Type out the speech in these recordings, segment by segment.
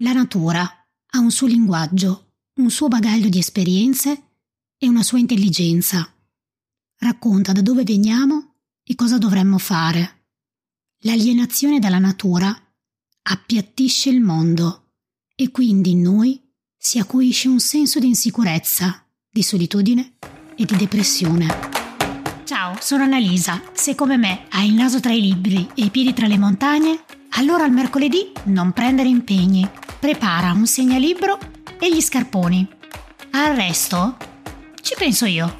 La natura ha un suo linguaggio, un suo bagaglio di esperienze e una sua intelligenza. Racconta da dove veniamo e cosa dovremmo fare. L'alienazione dalla natura appiattisce il mondo e quindi in noi si acuisce un senso di insicurezza, di solitudine e di depressione. Ciao, sono Annalisa. Se come me hai il naso tra i libri e i piedi tra le montagne, allora il mercoledì non prendere impegni. Prepara un segnalibro e gli scarponi. Al resto ci penso io.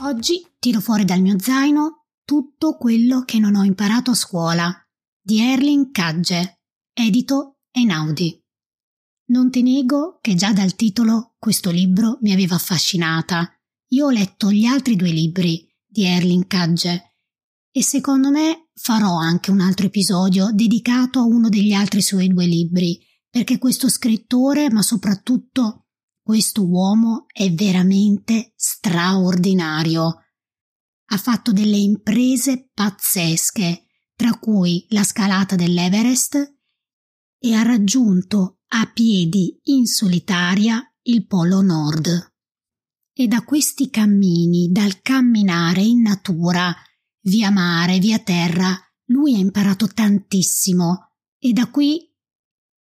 Oggi tiro fuori dal mio zaino tutto quello che non ho imparato a scuola di Erling Kagge, edito Einaudi. Non ti nego che già dal titolo questo libro mi aveva affascinata. Io ho letto gli altri due libri di Erling Kagge e secondo me farò anche un altro episodio dedicato a uno degli altri suoi due libri, perché questo scrittore, ma soprattutto questo uomo è veramente straordinario. Ha fatto delle imprese pazzesche, tra cui la scalata dell'Everest, e ha raggiunto a piedi in solitaria il Polo Nord. E da questi cammini, dal camminare in natura, via mare, via terra, lui ha imparato tantissimo e da qui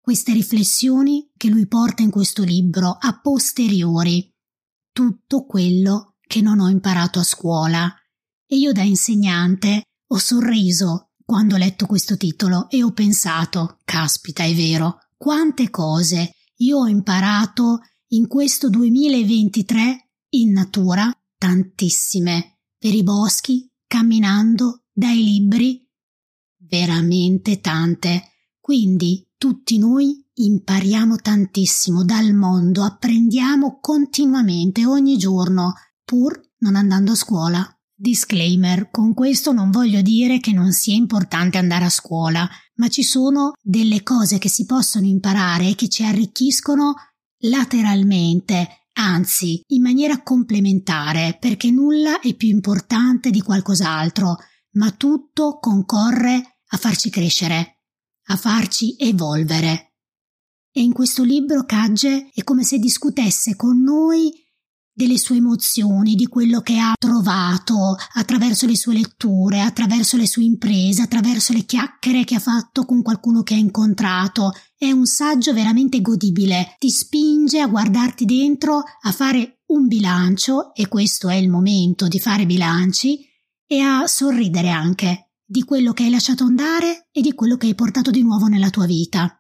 queste riflessioni che lui porta in questo libro a posteriori, tutto quello che non ho imparato a scuola. E io da insegnante ho sorriso quando ho letto questo titolo e ho pensato, caspita, è vero, quante cose io ho imparato in questo 2023 in natura, tantissime, per i boschi, camminando, dai libri, veramente tante. Quindi tutti noi impariamo tantissimo dal mondo, apprendiamo continuamente ogni giorno, pur non andando a scuola. Disclaimer, con questo non voglio dire che non sia importante andare a scuola, ma ci sono delle cose che si possono imparare e che ci arricchiscono lateralmente, anzi in maniera complementare, perché nulla è più importante di qualcos'altro, ma tutto concorre a farci crescere, a farci evolvere. E in questo libro Cagge è come se discutesse con noi delle sue emozioni, di quello che ha trovato attraverso le sue letture, attraverso le sue imprese, attraverso le chiacchiere che ha fatto con qualcuno che ha incontrato. È un saggio veramente godibile, ti spinge a guardarti dentro, a fare un bilancio, e questo è il momento di fare bilanci, e a sorridere anche di quello che hai lasciato andare e di quello che hai portato di nuovo nella tua vita.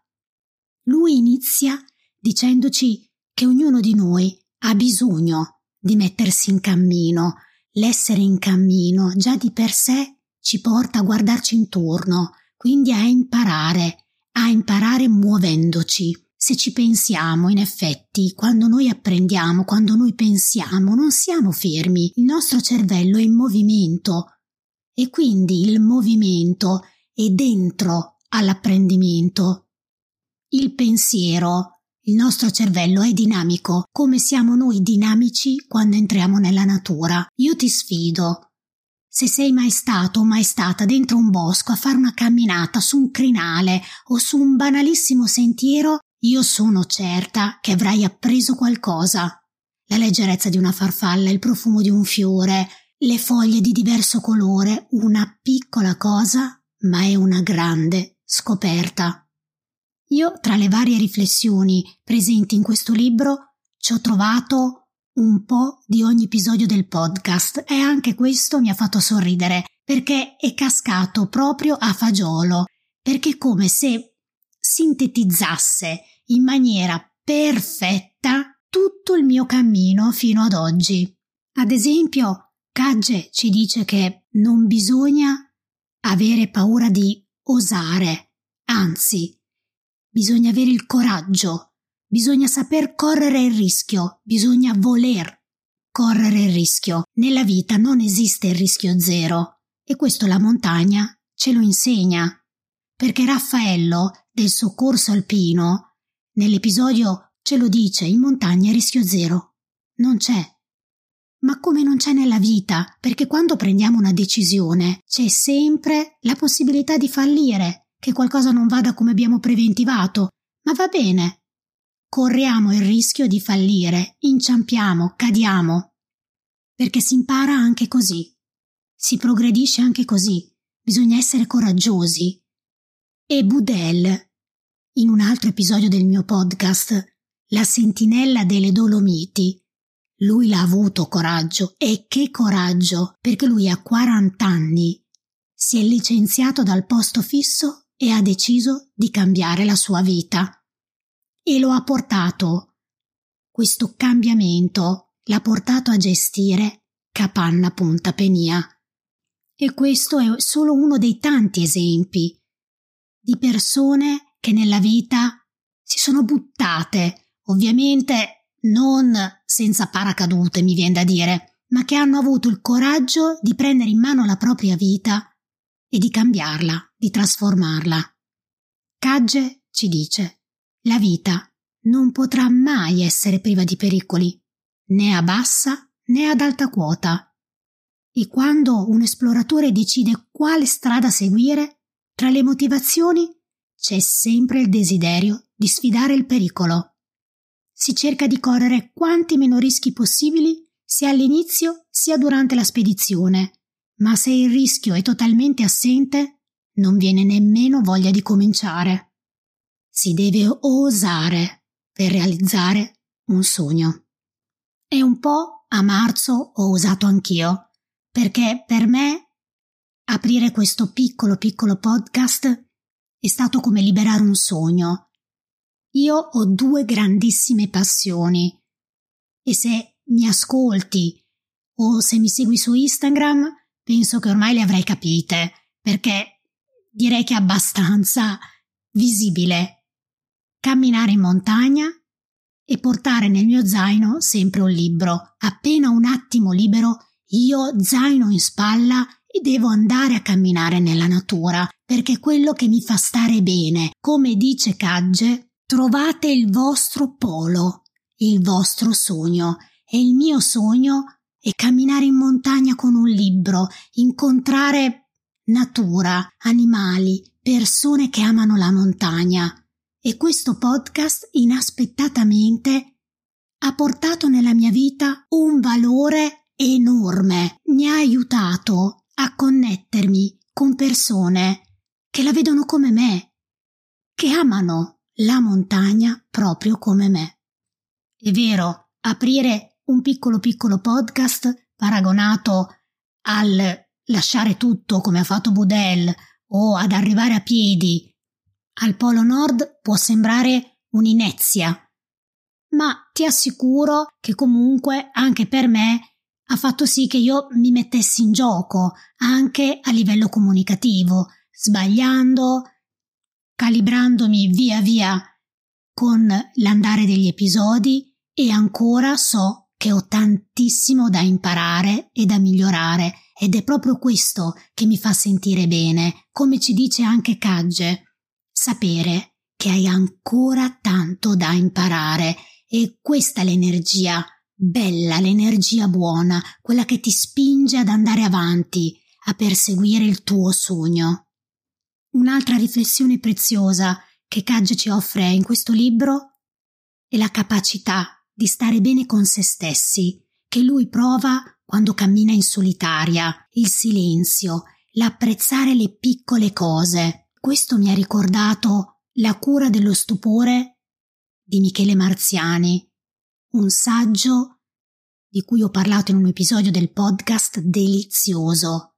Lui inizia dicendoci che ognuno di noi ha bisogno di mettersi in cammino. L'essere in cammino già di per sé ci porta a guardarci intorno, quindi a imparare, a imparare muovendoci. Se ci pensiamo, in effetti, quando noi apprendiamo, quando noi pensiamo, non siamo fermi, il nostro cervello è in movimento e quindi il movimento è dentro all'apprendimento. Il pensiero il nostro cervello è dinamico, come siamo noi dinamici quando entriamo nella natura. Io ti sfido. Se sei mai stato o mai stata dentro un bosco a fare una camminata su un crinale o su un banalissimo sentiero, io sono certa che avrai appreso qualcosa. La leggerezza di una farfalla, il profumo di un fiore, le foglie di diverso colore, una piccola cosa, ma è una grande scoperta. Io, tra le varie riflessioni presenti in questo libro, ci ho trovato un po' di ogni episodio del podcast e anche questo mi ha fatto sorridere perché è cascato proprio a fagiolo, perché come se sintetizzasse in maniera perfetta tutto il mio cammino fino ad oggi. Ad esempio, Cagge ci dice che non bisogna avere paura di osare, anzi, bisogna avere il coraggio, bisogna saper correre il rischio, bisogna voler correre il rischio. Nella vita non esiste il rischio zero e questo la montagna ce lo insegna. Perché Raffaello del soccorso alpino nell'episodio ce lo dice in montagna rischio zero. Non c'è. Ma come non c'è nella vita, perché quando prendiamo una decisione c'è sempre la possibilità di fallire che qualcosa non vada come abbiamo preventivato, ma va bene. Corriamo il rischio di fallire, inciampiamo, cadiamo. Perché si impara anche così. Si progredisce anche così. Bisogna essere coraggiosi. E Budel, in un altro episodio del mio podcast, La sentinella delle Dolomiti, lui l'ha avuto coraggio e che coraggio, perché lui a 40 anni si è licenziato dal posto fisso e ha deciso di cambiare la sua vita. E lo ha portato, questo cambiamento l'ha portato a gestire Capanna Punta Penia. E questo è solo uno dei tanti esempi di persone che nella vita si sono buttate, ovviamente non senza paracadute, mi viene da dire, ma che hanno avuto il coraggio di prendere in mano la propria vita e di cambiarla, di trasformarla. Cagge ci dice: la vita non potrà mai essere priva di pericoli, né a bassa né ad alta quota. E quando un esploratore decide quale strada seguire, tra le motivazioni c'è sempre il desiderio di sfidare il pericolo. Si cerca di correre quanti meno rischi possibili sia all'inizio sia durante la spedizione ma se il rischio è totalmente assente, non viene nemmeno voglia di cominciare. Si deve osare per realizzare un sogno. E un po' a marzo ho osato anch'io, perché per me aprire questo piccolo piccolo podcast è stato come liberare un sogno. Io ho due grandissime passioni e se mi ascolti o se mi segui su Instagram penso che ormai le avrei capite, perché direi che è abbastanza visibile. Camminare in montagna e portare nel mio zaino sempre un libro. Appena un attimo libero, io zaino in spalla e devo andare a camminare nella natura, perché è quello che mi fa stare bene. Come dice Cagge, trovate il vostro polo, il vostro sogno. E il mio sogno e camminare in montagna con un libro, incontrare natura, animali, persone che amano la montagna. E questo podcast inaspettatamente ha portato nella mia vita un valore enorme. Mi ha aiutato a connettermi con persone che la vedono come me, che amano la montagna proprio come me. È vero, aprire un piccolo piccolo podcast paragonato al lasciare tutto come ha fatto Budel o ad arrivare a piedi al Polo Nord può sembrare un'inezia, ma ti assicuro che comunque anche per me ha fatto sì che io mi mettessi in gioco anche a livello comunicativo, sbagliando, calibrandomi via via con l'andare degli episodi e ancora so che ho tantissimo da imparare e da migliorare ed è proprio questo che mi fa sentire bene, come ci dice anche Cagge, sapere che hai ancora tanto da imparare e questa è l'energia bella, l'energia buona, quella che ti spinge ad andare avanti, a perseguire il tuo sogno. Un'altra riflessione preziosa che Cagge ci offre in questo libro è la capacità di stare bene con se stessi, che lui prova quando cammina in solitaria, il silenzio, l'apprezzare le piccole cose. Questo mi ha ricordato La cura dello stupore di Michele Marziani, un saggio di cui ho parlato in un episodio del podcast delizioso.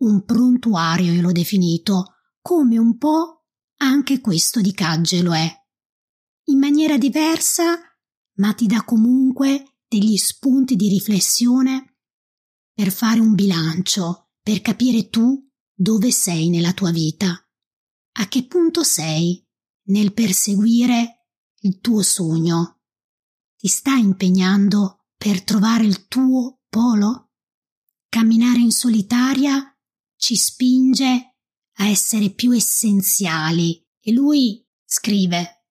Un prontuario io l'ho definito, come un po' anche questo di Cagge lo è. In maniera diversa ma ti dà comunque degli spunti di riflessione per fare un bilancio, per capire tu dove sei nella tua vita, a che punto sei nel perseguire il tuo sogno. Ti stai impegnando per trovare il tuo polo? Camminare in solitaria ci spinge a essere più essenziali e lui scrive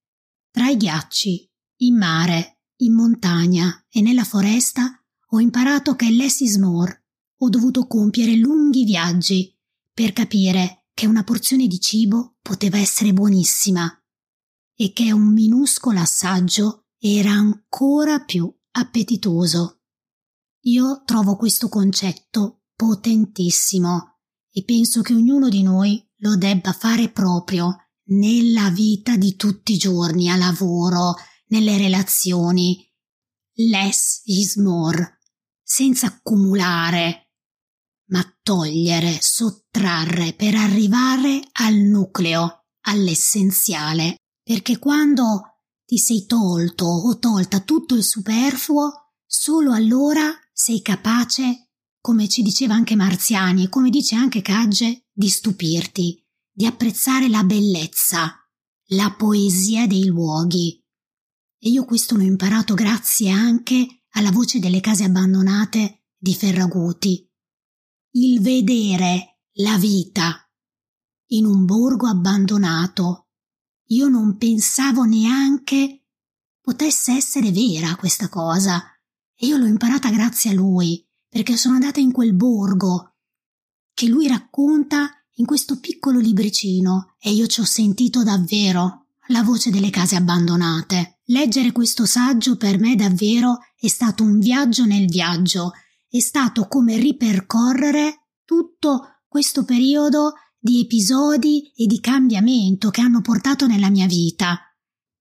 tra i ghiacci, in mare, in montagna e nella foresta ho imparato che less is more. Ho dovuto compiere lunghi viaggi per capire che una porzione di cibo poteva essere buonissima e che un minuscolo assaggio era ancora più appetitoso. Io trovo questo concetto potentissimo e penso che ognuno di noi lo debba fare proprio nella vita di tutti i giorni, a lavoro, nelle relazioni. Less is more, senza accumulare, ma togliere, sottrarre per arrivare al nucleo, all'essenziale. Perché quando ti sei tolto o tolta tutto il superfluo, solo allora sei capace, come ci diceva anche Marziani e come dice anche Cagge, di stupirti, di apprezzare la bellezza, la poesia dei luoghi. E io questo l'ho imparato grazie anche alla voce delle case abbandonate di Ferraguti. Il vedere la vita in un borgo abbandonato. Io non pensavo neanche potesse essere vera questa cosa. E io l'ho imparata grazie a lui, perché sono andata in quel borgo che lui racconta in questo piccolo libricino e io ci ho sentito davvero la voce delle case abbandonate. Leggere questo saggio per me davvero è stato un viaggio nel viaggio, è stato come ripercorrere tutto questo periodo di episodi e di cambiamento che hanno portato nella mia vita.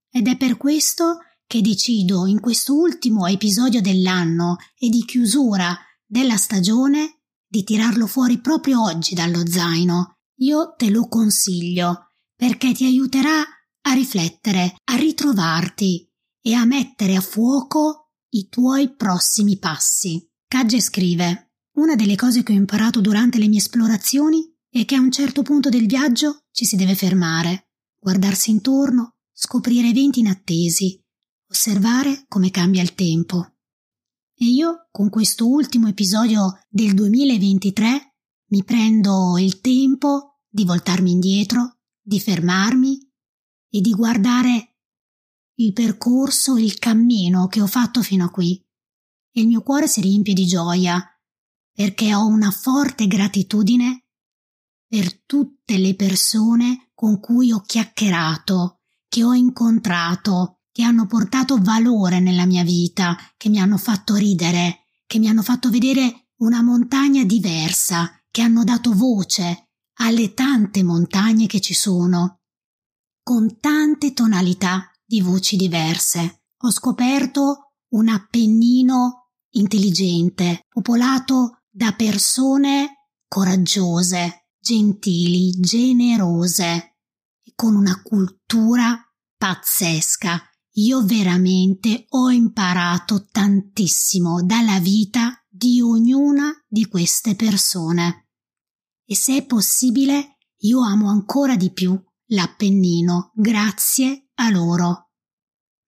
Ed è per questo che decido in questo ultimo episodio dell'anno e di chiusura della stagione di tirarlo fuori proprio oggi dallo zaino. Io te lo consiglio perché ti aiuterà a riflettere, a ritrovarti e a mettere a fuoco i tuoi prossimi passi. Cagge scrive: Una delle cose che ho imparato durante le mie esplorazioni è che a un certo punto del viaggio ci si deve fermare, guardarsi intorno, scoprire eventi inattesi, osservare come cambia il tempo. E io, con questo ultimo episodio del 2023, mi prendo il tempo di voltarmi indietro, di fermarmi e di guardare il percorso, il cammino che ho fatto fino a qui. E il mio cuore si riempie di gioia perché ho una forte gratitudine per tutte le persone con cui ho chiacchierato, che ho incontrato, che hanno portato valore nella mia vita, che mi hanno fatto ridere, che mi hanno fatto vedere una montagna diversa, che hanno dato voce alle tante montagne che ci sono, con tante tonalità di voci diverse. Ho scoperto un Appennino intelligente, popolato da persone coraggiose, gentili, generose con una cultura pazzesca io veramente ho imparato tantissimo dalla vita di ognuna di queste persone. E se è possibile, io amo ancora di più l'Appennino grazie a loro.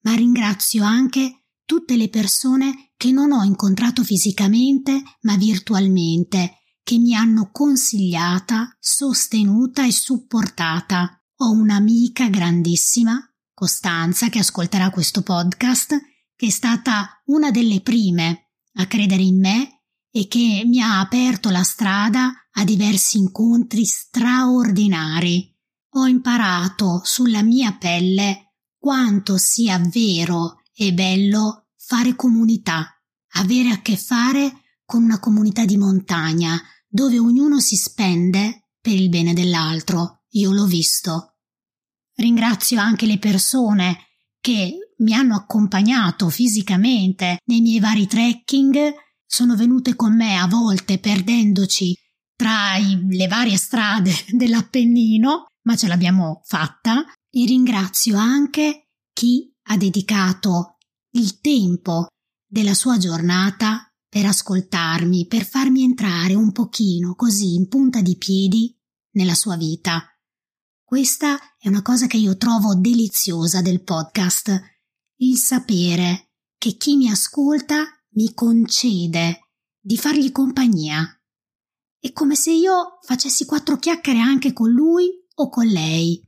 Ma ringrazio anche tutte le persone che non ho incontrato fisicamente ma virtualmente, che mi hanno consigliata, sostenuta e supportata. Ho un'amica grandissima Costanza, che ascolterà questo podcast, che è stata una delle prime a credere in me e che mi ha aperto la strada a diversi incontri straordinari. Ho imparato sulla mia pelle quanto sia vero e bello fare comunità, avere a che fare con una comunità di montagna dove ognuno si spende per il bene dell'altro. Io l'ho visto. Ringrazio anche le persone che mi hanno accompagnato fisicamente nei miei vari trekking, sono venute con me a volte perdendoci tra i, le varie strade dell'Appennino, ma ce l'abbiamo fatta e ringrazio anche chi ha dedicato il tempo della sua giornata per ascoltarmi, per farmi entrare un pochino così in punta di piedi nella sua vita. Questa è una cosa che io trovo deliziosa del podcast, il sapere che chi mi ascolta mi concede di fargli compagnia. È come se io facessi quattro chiacchiere anche con lui o con lei,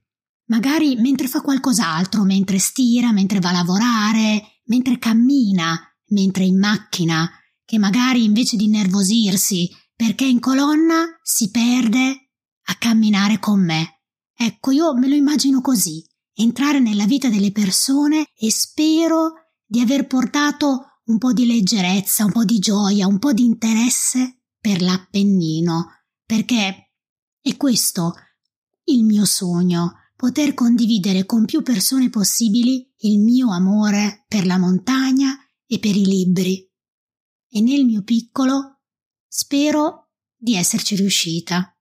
magari mentre fa qualcos'altro, mentre stira, mentre va a lavorare, mentre cammina, mentre in macchina, che magari invece di nervosirsi perché in colonna si perde a camminare con me. Ecco, io me lo immagino così, entrare nella vita delle persone e spero di aver portato un po' di leggerezza, un po' di gioia, un po' di interesse per l'Appennino, perché è questo il mio sogno, poter condividere con più persone possibili il mio amore per la montagna e per i libri. E nel mio piccolo spero di esserci riuscita.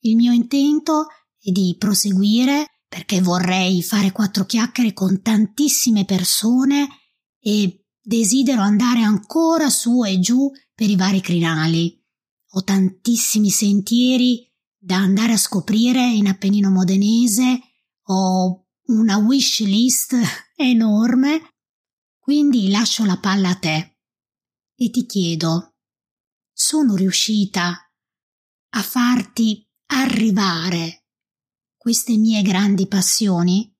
Il mio intento è di proseguire perché vorrei fare quattro chiacchiere con tantissime persone e desidero andare ancora su e giù per i vari crinali. Ho tantissimi sentieri da andare a scoprire in Appennino Modenese, ho una wish list enorme, quindi lascio la palla a te e ti chiedo, sono riuscita a farti arrivare queste mie grandi passioni?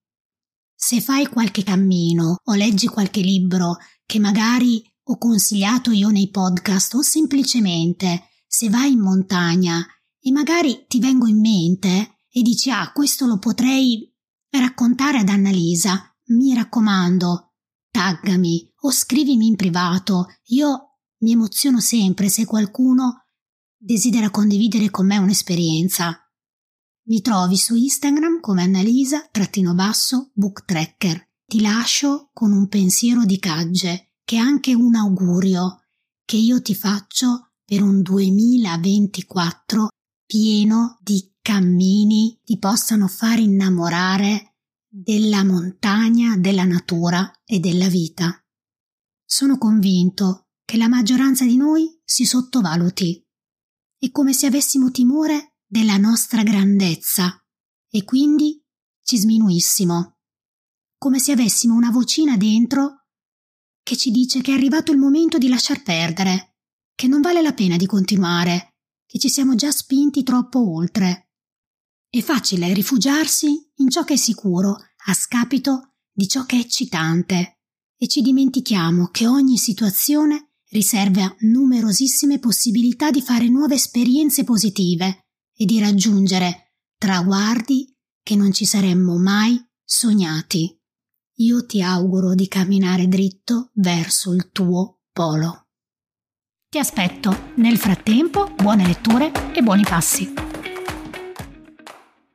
Se fai qualche cammino o leggi qualche libro che magari ho consigliato io nei podcast o semplicemente se vai in montagna e magari ti vengo in mente e dici ah questo lo potrei raccontare ad Annalisa, mi raccomando, taggami o scrivimi in privato. Io mi emoziono sempre se qualcuno desidera condividere con me un'esperienza. Mi trovi su Instagram come Annalisa-booktracker. Ti lascio con un pensiero di cagge, che è anche un augurio che io ti faccio per un 2024 pieno di cammini ti possano far innamorare della montagna, della natura e della vita. Sono convinto che la maggioranza di noi si sottovaluti. È come se avessimo timore della nostra grandezza e quindi ci sminuissimo. Come se avessimo una vocina dentro che ci dice che è arrivato il momento di lasciar perdere, che non vale la pena di continuare, che ci siamo già spinti troppo oltre. È facile rifugiarsi in ciò che è sicuro, a scapito di ciò che è eccitante, e ci dimentichiamo che ogni situazione riserva numerosissime possibilità di fare nuove esperienze positive e di raggiungere traguardi che non ci saremmo mai sognati. Io ti auguro di camminare dritto verso il tuo polo. Ti aspetto. Nel frattempo, buone letture e buoni passi.